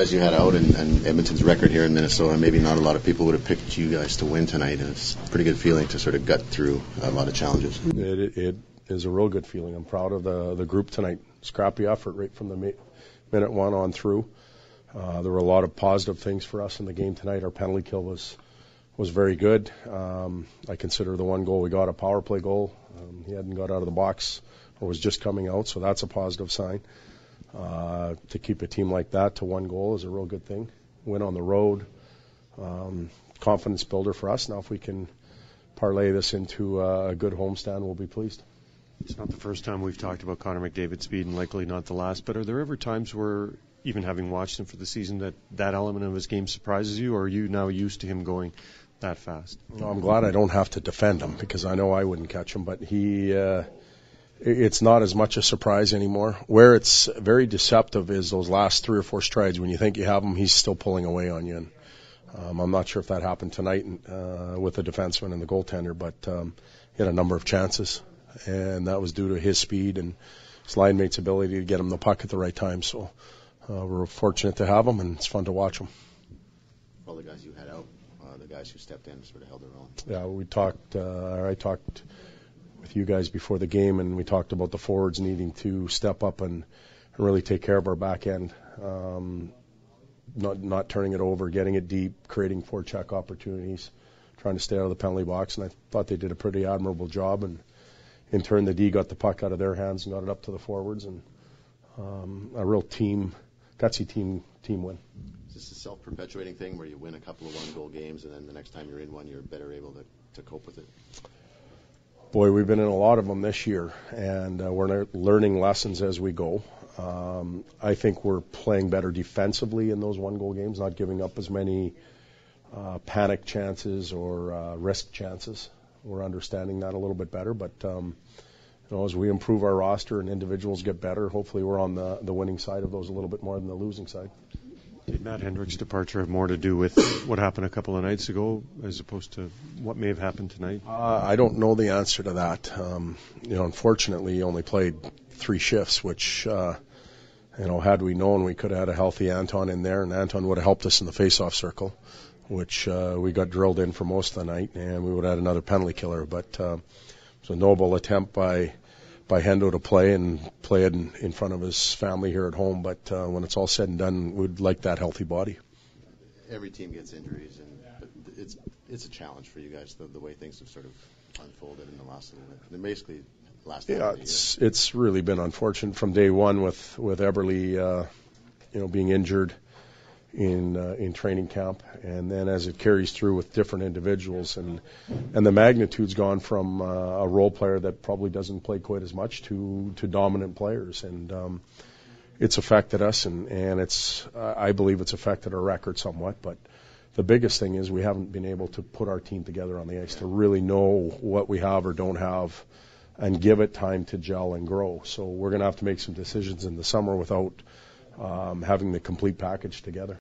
As you head out and, and, Edmonton's record here in Minnesota, maybe not a lot of people would have picked you guys to win tonight. It's a pretty good feeling to sort of gut through a lot of challenges. It, it is a real good feeling. I'm proud of the the group tonight. Scrappy effort right from the minute one on through. Uh, there were a lot of positive things for us in the game tonight. Our penalty kill was was very good. Um, I consider the one goal we got a power play goal. Um, he hadn't got out of the box or was just coming out, so that's a positive sign. Uh, to keep a team like that to one goal is a real good thing. Win on the road, um, confidence builder for us. Now, if we can parlay this into a good homestand, we'll be pleased. It's not the first time we've talked about Connor McDavid's speed, and likely not the last. But are there ever times where, even having watched him for the season, that that element of his game surprises you, or are you now used to him going that fast? Well, I'm glad I don't have to defend him because I know I wouldn't catch him. But he. Uh, it's not as much a surprise anymore. Where it's very deceptive is those last three or four strides. When you think you have him, he's still pulling away on you. And, um, I'm not sure if that happened tonight uh, with the defenseman and the goaltender, but um, he had a number of chances, and that was due to his speed and his line mate's ability to get him the puck at the right time. So uh, we're fortunate to have him, and it's fun to watch him. All the guys you had out, uh, the guys who stepped in, sort of held their own. Yeah, we talked. Uh, I talked with you guys before the game, and we talked about the forwards needing to step up and, and really take care of our back end. Um, not not turning it over, getting it deep, creating forecheck opportunities, trying to stay out of the penalty box, and I thought they did a pretty admirable job. And in turn, the D got the puck out of their hands and got it up to the forwards, and um, a real team, gutsy team team win. Is this a self-perpetuating thing where you win a couple of one-goal games, and then the next time you're in one, you're better able to, to cope with it? Boy, we've been in a lot of them this year, and uh, we're learning lessons as we go. Um, I think we're playing better defensively in those one goal games, not giving up as many uh, panic chances or uh, risk chances. We're understanding that a little bit better, but um, you know, as we improve our roster and individuals get better, hopefully we're on the, the winning side of those a little bit more than the losing side. Did Matt Hendricks' departure have more to do with what happened a couple of nights ago as opposed to what may have happened tonight? Uh, I don't know the answer to that. Um, you know, unfortunately, he only played three shifts, which, uh, you know, had we known, we could have had a healthy Anton in there, and Anton would have helped us in the face-off circle, which uh, we got drilled in for most of the night, and we would have had another penalty killer. But uh, it was a noble attempt by by Hendo to play and play it in, in front of his family here at home. But uh, when it's all said and done, we'd like that healthy body. Every team gets injuries, and it's it's a challenge for you guys the, the way things have sort of unfolded in the last little bit. And basically, last yeah, it's it's really been unfortunate from day one with with Eberle, uh, you know, being injured in uh, in training camp, and then as it carries through with different individuals, and and the magnitude's gone from uh, a role player that probably doesn't play quite as much to to dominant players, and um, it's affected us, and and it's uh, I believe it's affected our record somewhat, but. The biggest thing is we haven't been able to put our team together on the ice to really know what we have or don't have and give it time to gel and grow. So we're going to have to make some decisions in the summer without um, having the complete package together.